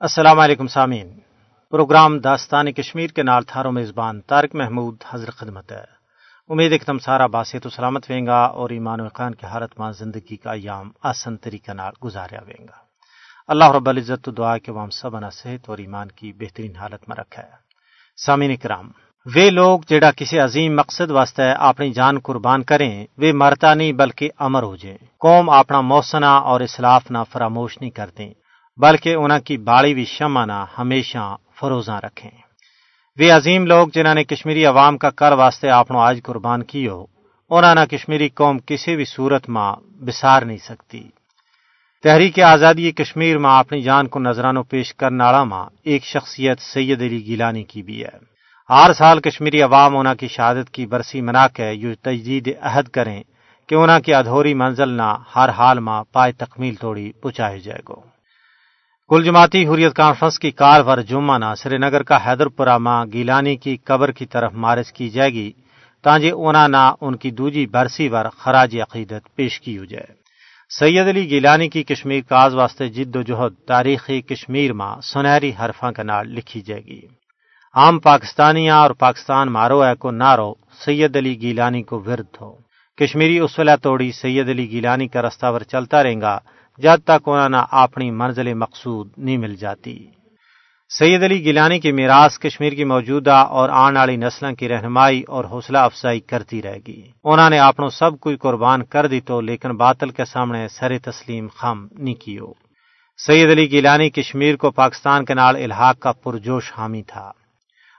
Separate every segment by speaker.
Speaker 1: السلام علیکم سامعین۔ پروگرام داستان کشمیر کے نال تھاروں میزبان طارق محمود حضر خدمت ہے۔ امید ایک تم سارا باسے تو سلامت ویں گا اور ایمان و خان کی حالت ماں زندگی کا ایام آسن طریقہ نال گزاریا ویں گا۔ اللہ رب العزت تو دعا کہ وام سبنا صحت اور ایمان کی بہترین حالت میں رکھا ہے سامعین اکرام وہ لوگ جڑا کسی عظیم مقصد واسطے اپنی جان قربان کریں، وہ مرتا نہیں بلکہ امر ہو جائیں۔ قوم اپنا موسنا اور اسلاف نہ فراموش نہیں کرتے بلکہ انہاں کی باڑی بھی شمانہ ہمیشہ فروزاں رکھیں۔ وہ عظیم لوگ جنہوں نے کشمیری عوام کا کر واسطے اپنا آج قربان کی ہو انہوں نے کشمیری قوم کسی بھی صورت ماں بسار نہیں سکتی۔ تحریک آزادی کشمیر ماں اپنی جان کو نظرانوں پیش کرنے والا ماں ایک شخصیت سید علی گیلانی کی بھی ہے۔ ہر سال کشمیری عوام انہوں کی شہادت کی برسی منا کے یوں تجدید عہد کریں کہ انہوں کی ادھوری منزل نہ ہر حال ماں پائے تکمیل توڑی پہنچائے جائے گو۔ کل جماعتی حریت کانفرنس کی کار ور جمعہ سری نگر کا حیدر پورہ ماں گیلانی کی قبر کی طرف مارچ کی جائے گی تاجے اونا نہ ان کی دوجی برسی ور خراج عقیدت پیش کی ہو جائے۔ سید علی گیلانی کی کشمیر کاز واسطے جد و جہد تاریخی کشمیر ماں سنہری حرفاں کا نال لکھی جائے گی۔ عام پاکستانیاں اور پاکستان مارو ہے کو نارو، سید علی گیلانی کو ورد ہو۔ کشمیری اسولہ توڑی سید علی گیلانی کا رستہ ور چلتا رہیں گا جب تک انہوں نے اپنی منزل مقصود نہیں مل جاتی۔ سید علی گیلانی کی میراث کشمیر کی موجودہ اور آنے والی نسلوں کی رہنمائی اور حوصلہ افزائی کرتی رہے گی۔ انہوں نے اپنوں سب کوئی قربان کر دی تو لیکن باطل کے سامنے سر تسلیم خم نہیں کیو۔ سید علی گیلانی کشمیر کو پاکستان کے نال الحاق کا پرجوش حامی تھا۔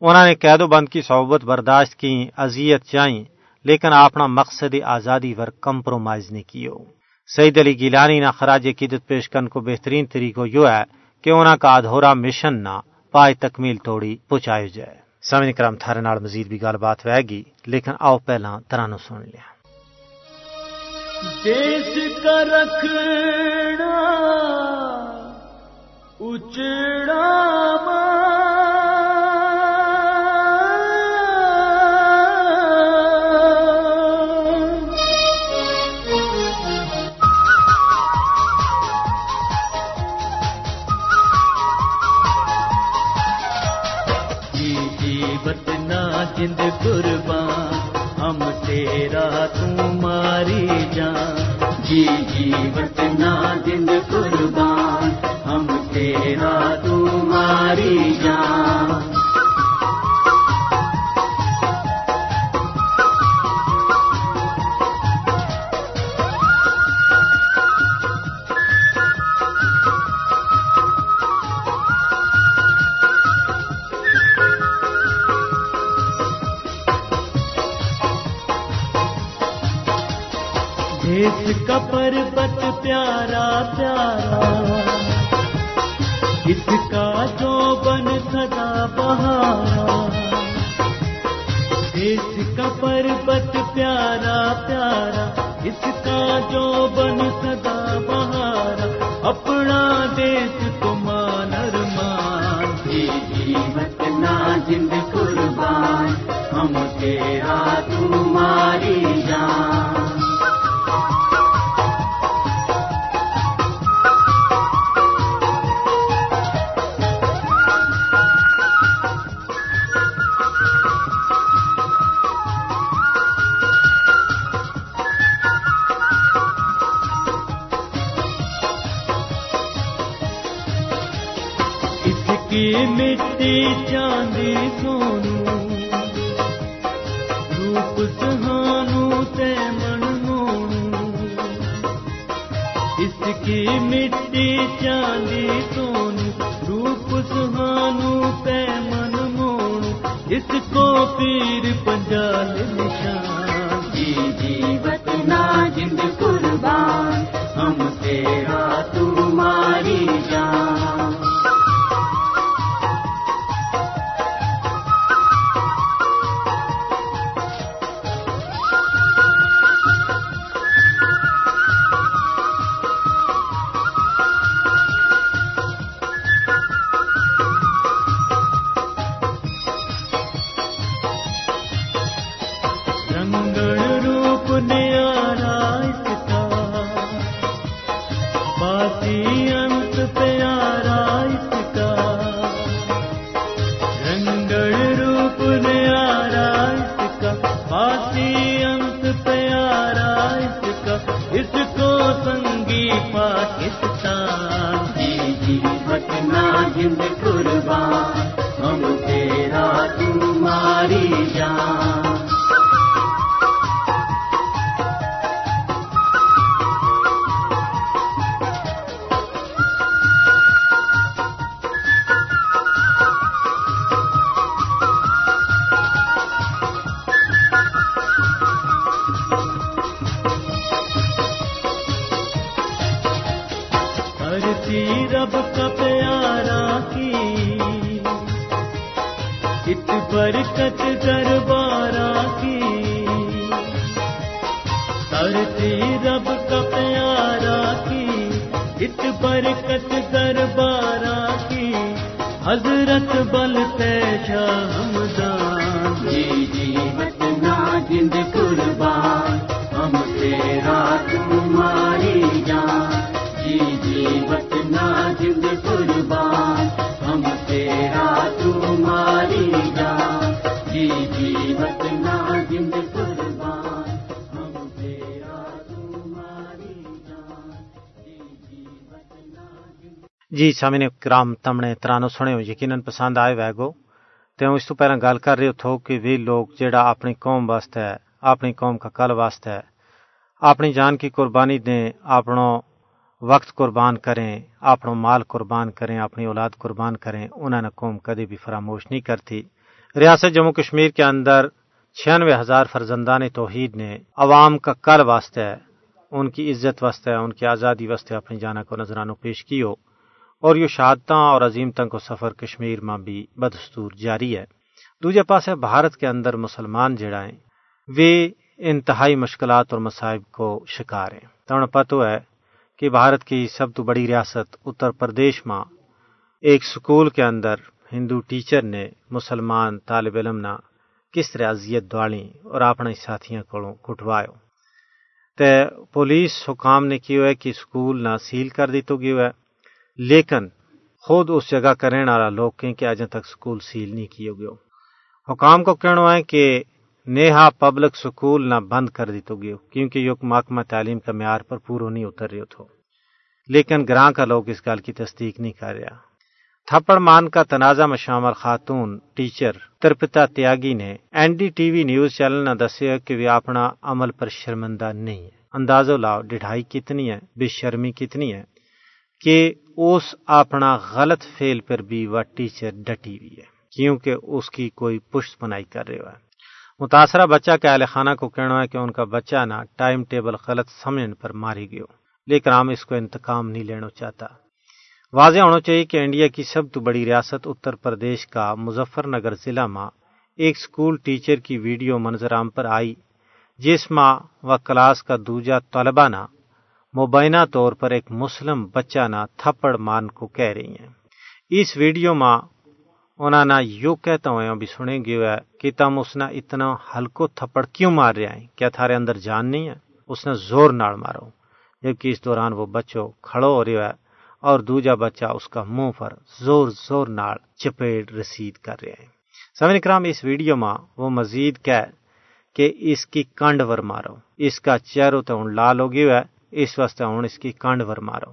Speaker 1: انہوں نے قید و بند کی صحبت برداشت کی، اذیت چائیں لیکن اپنا مقصد آزادی ور کمپرومائز نہیں کیو۔ سعید علی گیلانی نہ خراج عقیدت پیش کرنے کو بہترین طریقہ یہ ہے کہ انہوں کا ادھورا مشن نہ پائے تکمیل توڑی پہنچائی جائے۔ سمجھ کرم تھارے نال مزید بھی گل بات ہوئے گی، لیکن آؤ پہلا ترانو سن لیا۔
Speaker 2: دیش کا رکھنا اچڑا دیس کا پربت پیارا پیارا، اس کا جو بن سدا بہارا دیس کا پربت پیارا پیارا، اس کا جو بن سدا بہارا، اپنا دیس تمان ارمان جی جی بتنا جند قربان، ہم تیرا تمہاری پیر پنجال نشان۔ جی جی وطنا جند قربان جی جی قربان۔ ہم تیرا تمہاری جان۔ جی جی قربان۔ ہم تیرا تمہاری جان۔ جی جی جی, جی،, جی، سامنے کرام تم نے ترانو سنو یقیناً پسند آئے ویگو۔ تیوں اس تو پہلے گل کر رہے ہو کہ
Speaker 1: وہ لوگ جہاں اپنی قوم واسطے اپنی قوم کا کل واسطے اپنی جان کی قربانی دیں، اپنوں وقت قربان کریں، اپنوں مال قربان کریں، اپنی اولاد قربان کریں انہوں نے قوم کدی بھی فراموش نہیں کرتی۔ ریاست جموں کشمیر کے اندر چھیانوے ہزار فرزندان توحید نے عوام کا کل واسطے ان کی عزت واسطے ان کی آزادی واسطے اپنی جانا کو نذرانوں پیش کی ہو اور یہ شہادتاں اور عظیمتاں کو سفر کشمیر میں بھی بدستور جاری ہے۔ دوجہ پاس ہے بھارت کے اندر مسلمان جڑا ہیں، وہ انتہائی مشکلات اور مصائب کو شکار ہیں۔ تو پتو ہے کہ بھارت کی سب تو بڑی ریاست اتر پردیش ماں، ایک سکول کے اندر ہندو ٹیچر نے مسلمان طالب علم نہ کس طرح ازیت دوڑی اور اپنے ساتھیاں کو کٹوایا تے پولیس حکام نے کیو ہے کہ سکول نہ سیل کر دیتو گیو ہے۔ لیکن خود اس جگہ کا رہن والا لوگ کہیں کہ اجے تک سکول سیل نہیں کیے گیو حکام کو کہنا ہے کہ نیہا پبلک سکول نہ بند کر دیتو گیو کیونکہ یہ محکمہ تعلیم کا معیار پر پورو نہیں اتر رہے تھو لیکن گراں کا لوگ اس گال کی تصدیق نہیں کر رہا تھپڑ مان کا تنازع میں شامل خاتون ٹیچر ترپتا تیاگی نے N D T V news channel نے دسے کہ وہ اپنا عمل پر شرمندہ نہیں ہے۔ اندازو لاؤ ڈڑھائی کتنی ہے؟ بے شرمی کتنی ہے؟ کہ اس اپنا غلط فیل پر بھی وہ ٹیچر ڈٹی ہوئی ہے، کیونکہ اس کی کوئی پشت بنائی کر رہے ہے متاثرہ بچہ کے اہل خانہ کو کہنا ہے کہ ان کا بچہ نہ ٹائم ٹیبل غلط سمجھنے پر ماری گیو لیکن ہم اس کو انتقام نہیں لینا چاہتا۔ واضح ہونا چاہیے کہ انڈیا کی سب تو بڑی ریاست اتر پردیش کا مظفر نگر ضلع میں ایک اسکول ٹیچر کی ویڈیو منظر عام پر آئی، جس ماں وہ کلاس کا دوجا طالبہ نہ مبینہ طور پر ایک مسلم بچہ نہ تھپڑ مان کو کہہ رہی ہیں۔ اس ویڈیو ماں انہوں نے یوں کہتا ہوا بھی سنے گیا کہ تم اس نے اتنا ہلکو تھپڑ کیوں مار رہے ہیں؟ کیا تھارے اندر جان نہیں ہے؟ اس نے زور نال مارو۔ جبکہ اس دوران وہ بچوں کھڑو ہو رہا ہے اور دوجا بچہ اس کا منہ پر زور زور نال چپیڑ رسید کر رہے ہیں سمن کرام اس ویڈیو ماں وہ مزید کہ اس کی کنڈ ور مارو۔ اس کا چہروں تو لال ہو گیا ہے اس واسطے ہوں اس کی کانڈ ور مارو۔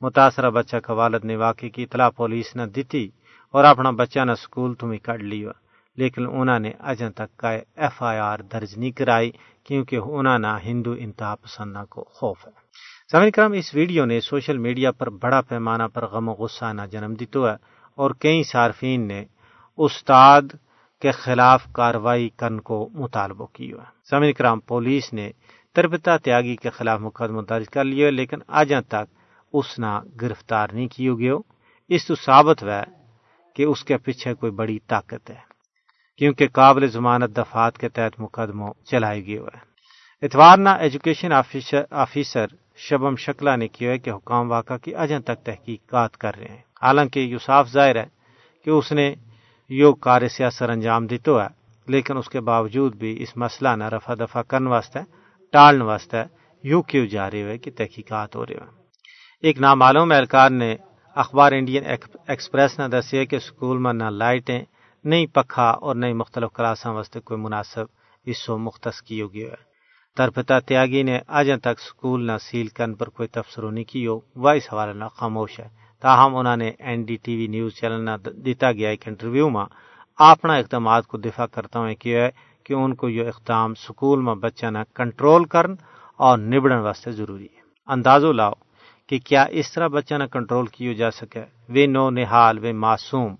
Speaker 1: متاثرہ بچہ کا والد نے واقعی کی اطلاع پولیس نے دیتی اور اپنا بچہ نہ سکول تمہیں کڈ لیو۔ لیکن انہوں نے اجن تک کا ایف آئی آر درج نہیں کرائی کیونکہ انہوں نے ہندو انتہا پسندہ کو خوف ہے۔ سامعین کرم اس ویڈیو نے سوشل میڈیا پر بڑا پیمانہ پر غم و غصہ نہ جنم دیتو ہے اور کئی صارفین نے استاد کے خلاف کاروائی کرن کو مطالبہ کی ہے۔ سامعین کرام، پولیس نے تربتا تیاگی کے خلاف مقدمہ درج کر لیا لیکن اجاں تک اس نہ گرفتار نہیں کیو گیو۔ اس تو ثابت ہے کہ اس کے پیچھے کوئی بڑی طاقت ہے کیونکہ قابل ضمانت دفات کے تحت مقدموں چلائے گئے ہوئے اتوار نہ ایجوکیشن آفیسر, شبم شکلا نے کیا ہے کہ حکام واقعہ کی اجن تک تحقیقات کر رہے ہیں۔ حالانکہ یہ صاف ظاہر ہے کہ اس نے یو کار سیاسر انجام دیتو ہے لیکن اس کے باوجود بھی اس مسئلہ نہ رفع دفع کرنے واسطے ٹالن واسطے یوں کیوں رہے ہوئے کہ تحقیقات ہو رہے ہوئے۔ ایک نامعلوم اہلکار نے اخبار انڈین ایکسپریس نے دسیا کہ سکول میں نہ لائٹیں نہیں پکھا اور نہیں مختلف کلاسوں واسطے کوئی مناسب حصوں مختص کی ہوگی ہے ترپتا تیاگی نے آج تک سکول نہ سیل کرنے پر کوئی تبصرہ نہیں کی ہو، وہ اس حوالے نہ خاموش ہے۔ تاہم انہوں نے N D T V news channel نہ دیتا گیا ایک انٹرویو میں اپنا اقدامات کو دفاع کرتا ہوں کہ کہ ان کو یہ اقدام سکول میں بچہ نہ کنٹرول کرن اور نبڑن واسطے ضروری ہے۔ اندازو لاؤ کہ کیا اس طرح بچہ نہ کنٹرول کیو جا سکے۔ وہ نو نحال وہ معصوم۔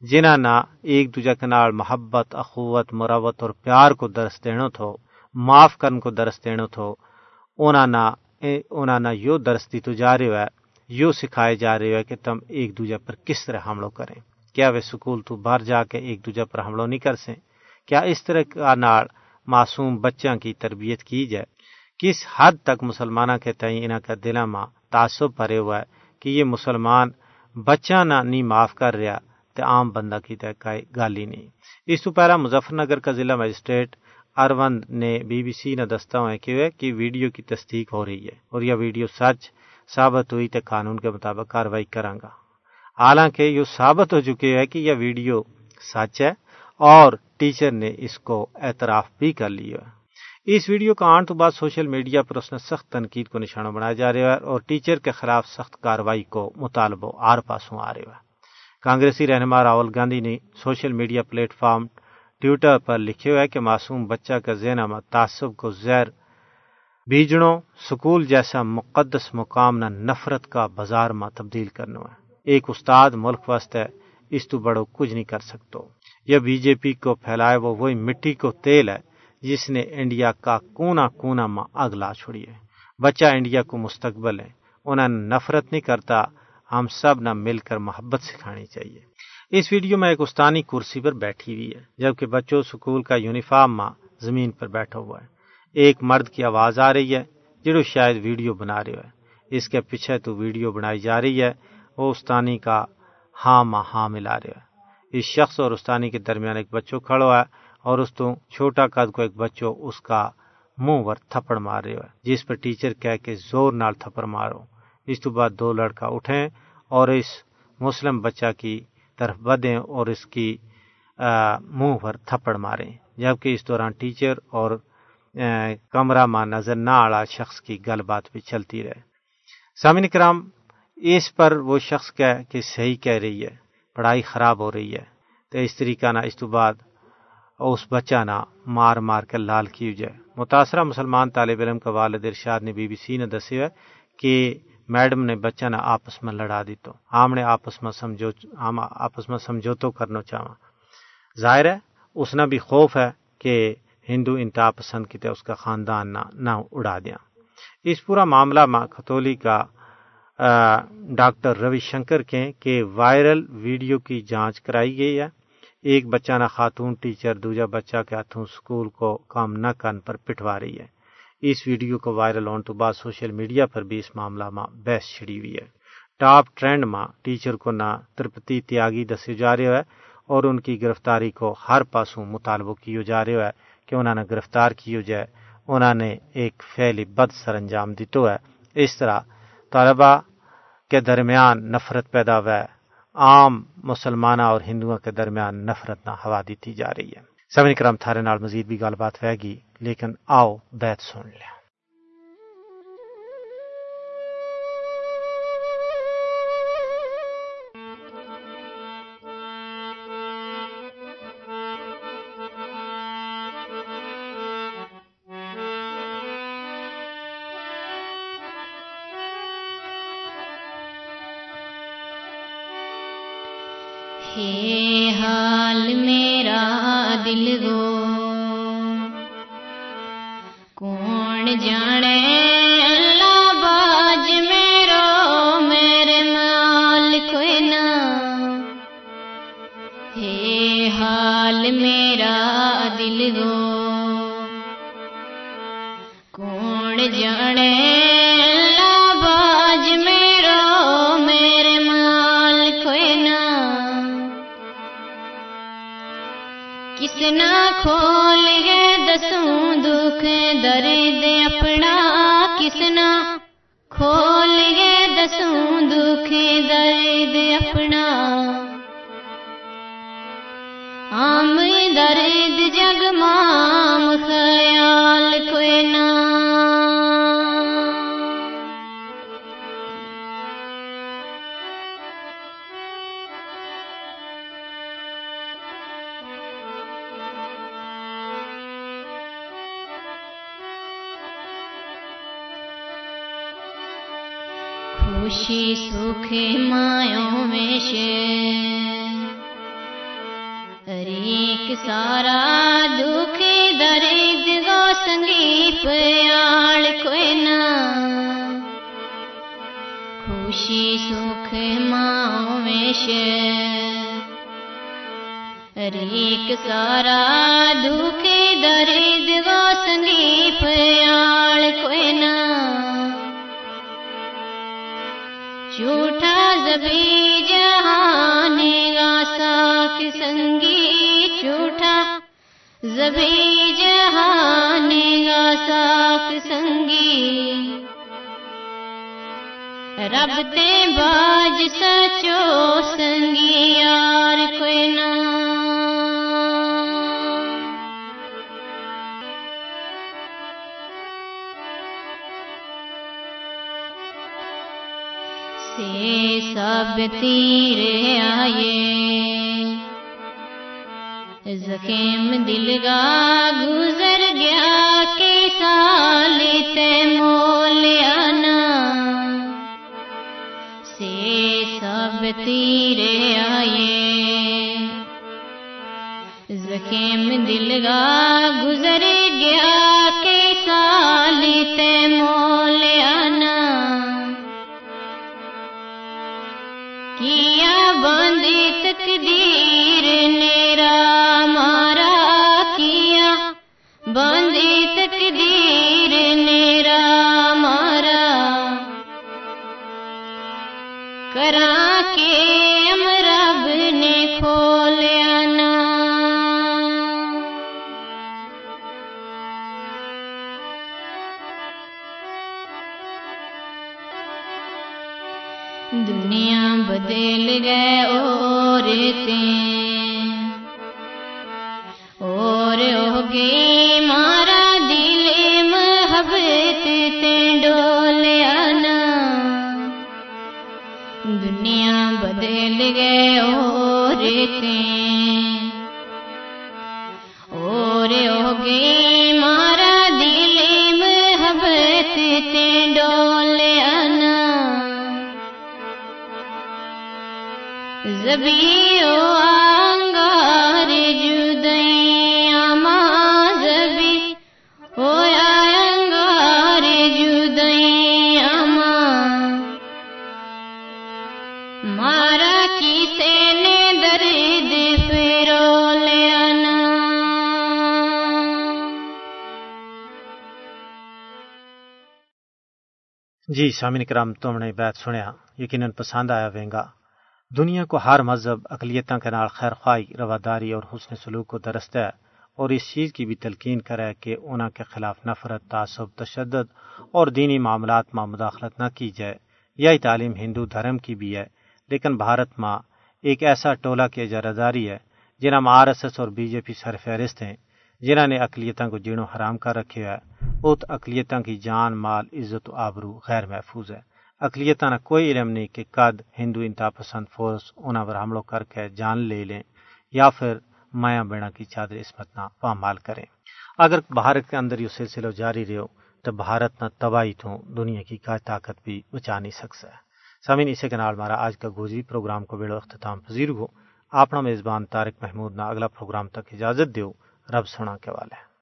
Speaker 1: جنہ نہ ایک دوجہ کے نال محبت، اخوت، مروت اور پیار کو درس دینا تھو، معاف کرن کو درس دینا تھو انہاں نہ انہاں نہ یو درس دی تو جا رہے ہے یو سکھائے جا رہے ہے کہ تم ایک دوجہ پر کس طرح حملوں کریں۔ کیا وہ سکول تو باہر جا کے ایک دوجہ پر حملوں نہیں کر سیں؟ کیا اس طرح کا نال معصوم بچوں کی تربیت کی جائے؟ کس حد تک مسلمانہ کے تئیں انہاں کا دلہ ماں تعصب پرے ہوا ہے کہ یہ مسلمان بچہ نہ نہیں معاف کر رہا تے عام بندہ کی تے گالی نہیں؟ اس تو پہلا مظفر نگر کا ضلع مجسٹریٹ اروند نے بی بی سی نے دستا ہوا کہ کہ ویڈیو کی تصدیق ہو رہی ہے اور یہ ویڈیو سچ ثابت ہوئی تے قانون کے مطابق کاروائی کروں گا حالانکہ یہ ثابت ہو چکے ہے کہ یہ ویڈیو سچ ہے اور ٹیچر نے اس کو اعتراف بھی کر لیا۔ اس ویڈیو کا آن تو بعد سوشل میڈیا پر اس نے سخت تنقید کو نشانہ بنایا جا رہا ہے اور ٹیچر کے خلاف سخت کاروائی کو مطالبہ آر پاسوں آ رہا ہے۔ کانگریسی رہنما راہل گاندھی نے social media platform Twitter پر لکھے ہوئے کہ معصوم بچہ کا ذہن میں تعصب کو زیر بیجڑوں سکول جیسا مقدس مقام نہ نفرت کا بازار میں تبدیل کرنا ہے۔ ایک استاد ملک واسطے اس تو بڑو کچھ نہیں کر سکتو۔ یہ بی جے پی کو پھیلائے وہ وہی مٹی کو تیل ہے جس نے انڈیا کا کونا کونا ماں اگ لا چھوڑی ہے۔ بچہ انڈیا کو مستقبل ہے۔ انہیں نفرت نہیں کرتا، ہم سب نہ مل کر محبت سکھانی چاہیے۔ اس ویڈیو میں ایک استانی کرسی پر بیٹھی ہوئی ہے، جبکہ بچوں سکول کا یونیفارم ماں زمین پر بیٹھا ہوا ہے۔ ایک مرد کی آواز آ رہی ہے، جڑو شاید ویڈیو بنا رہے ہے اس کے پیچھے تو ویڈیو بنائی جا رہی ہے، وہ استانی کا ہاں ماں ہاں ملا رہا ہے اس شخص اور استانی کے درمیان ایک بچوں کھڑا ہے اور اس تو چھوٹا قد کو ایک بچوں اس کا منہ ور تھپڑ مار رہے ہے، جس پر ٹیچر کہہ کے زور نال تھپڑ مارو۔ اس تو بعد دو لڑکا اٹھیں اور اس مسلم بچہ کی طرف بدیں اور اس کی منہ پر تھپڑ ماریں۔ جبکہ اس دوران ٹیچر اور کمرہ ماں نظر نہ آڑا شخص کی گل بات بھی چلتی رہے۔ سامن کرام، اس پر وہ شخص کہہ، کہ صحیح کہہ رہی ہے۔ پڑھائی خراب ہو رہی ہے، تو اس طریقہ نہ اس تو بعد اس بچہ نہ مار مار کر لال کی جائے۔ متاثرہ مسلمان طالب علم کا والد ارشاد نے بی بی سی نے دسے ہے کہ میڈم نے بچہ نہ آپس میں لڑا دی تو ہم نے آپس میں سمجھو، ہم آپس میں سمجھوتو کرنا چاہاں۔ ظاہر ہے، اس نے بھی خوف ہے کہ ہندو انتہا پسند کی اس کا خاندان نہ نہ اڑا دیا۔ اس پورا معاملہ ماں کھتولی کا ڈاکٹر روی شنکر کے کہ وائرل ویڈیو کی جانچ کرائی گئی ہے۔ ایک بچہ نہ خاتون، ٹیچر، دوجا بچہ کے ہاتھوں سکول کو کام نہ کرن پر پٹوا رہی ہے۔ اس ویڈیو کو وائرل ہونے تو بعد سوشل میڈیا پر بھی اس معاملہ میں بحث چھڑی ہوئی ہے۔ ٹاپ ٹرینڈ میں ٹیچر کو نہ ترپتی، تیاگی دسے جا رہے ہے اور ان کی گرفتاری کو ہر پاسوں مطالبہ کیو جا رہے ہے کہ انہوں نے گرفتار کیو جائے۔ انہوں نے ایک فعلی بد سر انجام دیتو ہے۔ اس طرح طلبا کے درمیان نفرت پیدا ہوا ہے عام مسلمانہ اور ہندوؤں کے درمیان نفرت نہ ہوا دیتی جا رہی ہے۔ سمن کرم تھارے نال مزید بھی گل بات ہوئے گی، لیکن آؤ بیت سن لیا
Speaker 3: ہے حال میرا دل گو کون جانے اللہ باج میرو، میرے مال کوئی نہ ہے حال میرا دل گو کون جانے کھول گے دسوں دکھ درد اپنا کسنا کھول گے دسوں دکھ درد اپنا آم درد جگ مام خیال سکھ میں سے ریک سارا دکھ، درد گو پیال کوئی نہ۔ جھوٹا زبی جہان گاسا کی سنگی جھوٹا۔ زبی جہان گاسا کی سنگی۔ رب تے باج سچو سنگی یار کوئی نہ۔ سے سب تیرے آئے۔ زخیم دل گا گزر گیا۔ تیرے آئے زخیم دل گا گزر گیا کے سال تے مول آنا کیا باندھی تقدیر
Speaker 1: جی سامعین کرام تم نے بیت سنیا، یقیناً پسند آیا وینگا دنیا کو ہر مذہب اقلیتوں کے نال خیر خواہی رواداری اور حسن سلوک کو درست ہے اور اس چیز کی بھی تلقین کرے کہ انہوں کے خلاف نفرت، تعصب، تشدد اور دینی معاملات میں مداخلت نہ کی جائے۔ یہی تعلیم ہندو دھرم کی بھی ہے، لیکن بھارت میں ایک ایسا ٹولہ کی اجاراداری ہے جنہاں میں آر ایس ایس اور بی جے پی سر فہرست ہیں جنہوں نے اقلیتوں کو جینوں حرام کر رکھے ہے۔ ات اقلیتوں کی جان، مال، عزت و آبرو غیر محفوظ ہے۔ اقلیتوں نے کوئی علم نہیں کہ کد ہندو انتہا پسند فورس انہوں پر حملوں کر کے جان لے لیں یا پھر مایا بیڑا کی چادر اسمت نہ پامال کریں۔ اگر بھارت کے اندر یہ سلسلہ جاری رہو تو بھارت نہ تباہی تو دنیا کی کا طاقت بھی بچا نہیں سکتا ہے سامعین اسے کے نال ہمارا آج کا گوزی پروگرام کو بیڑو اختتام پذیر ہو۔ اپنا میزبان طارق محمود نہ اگلا پروگرام تک اجازت دیو رب سنا کے والے